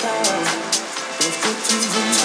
time. Let's get to the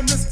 Somebody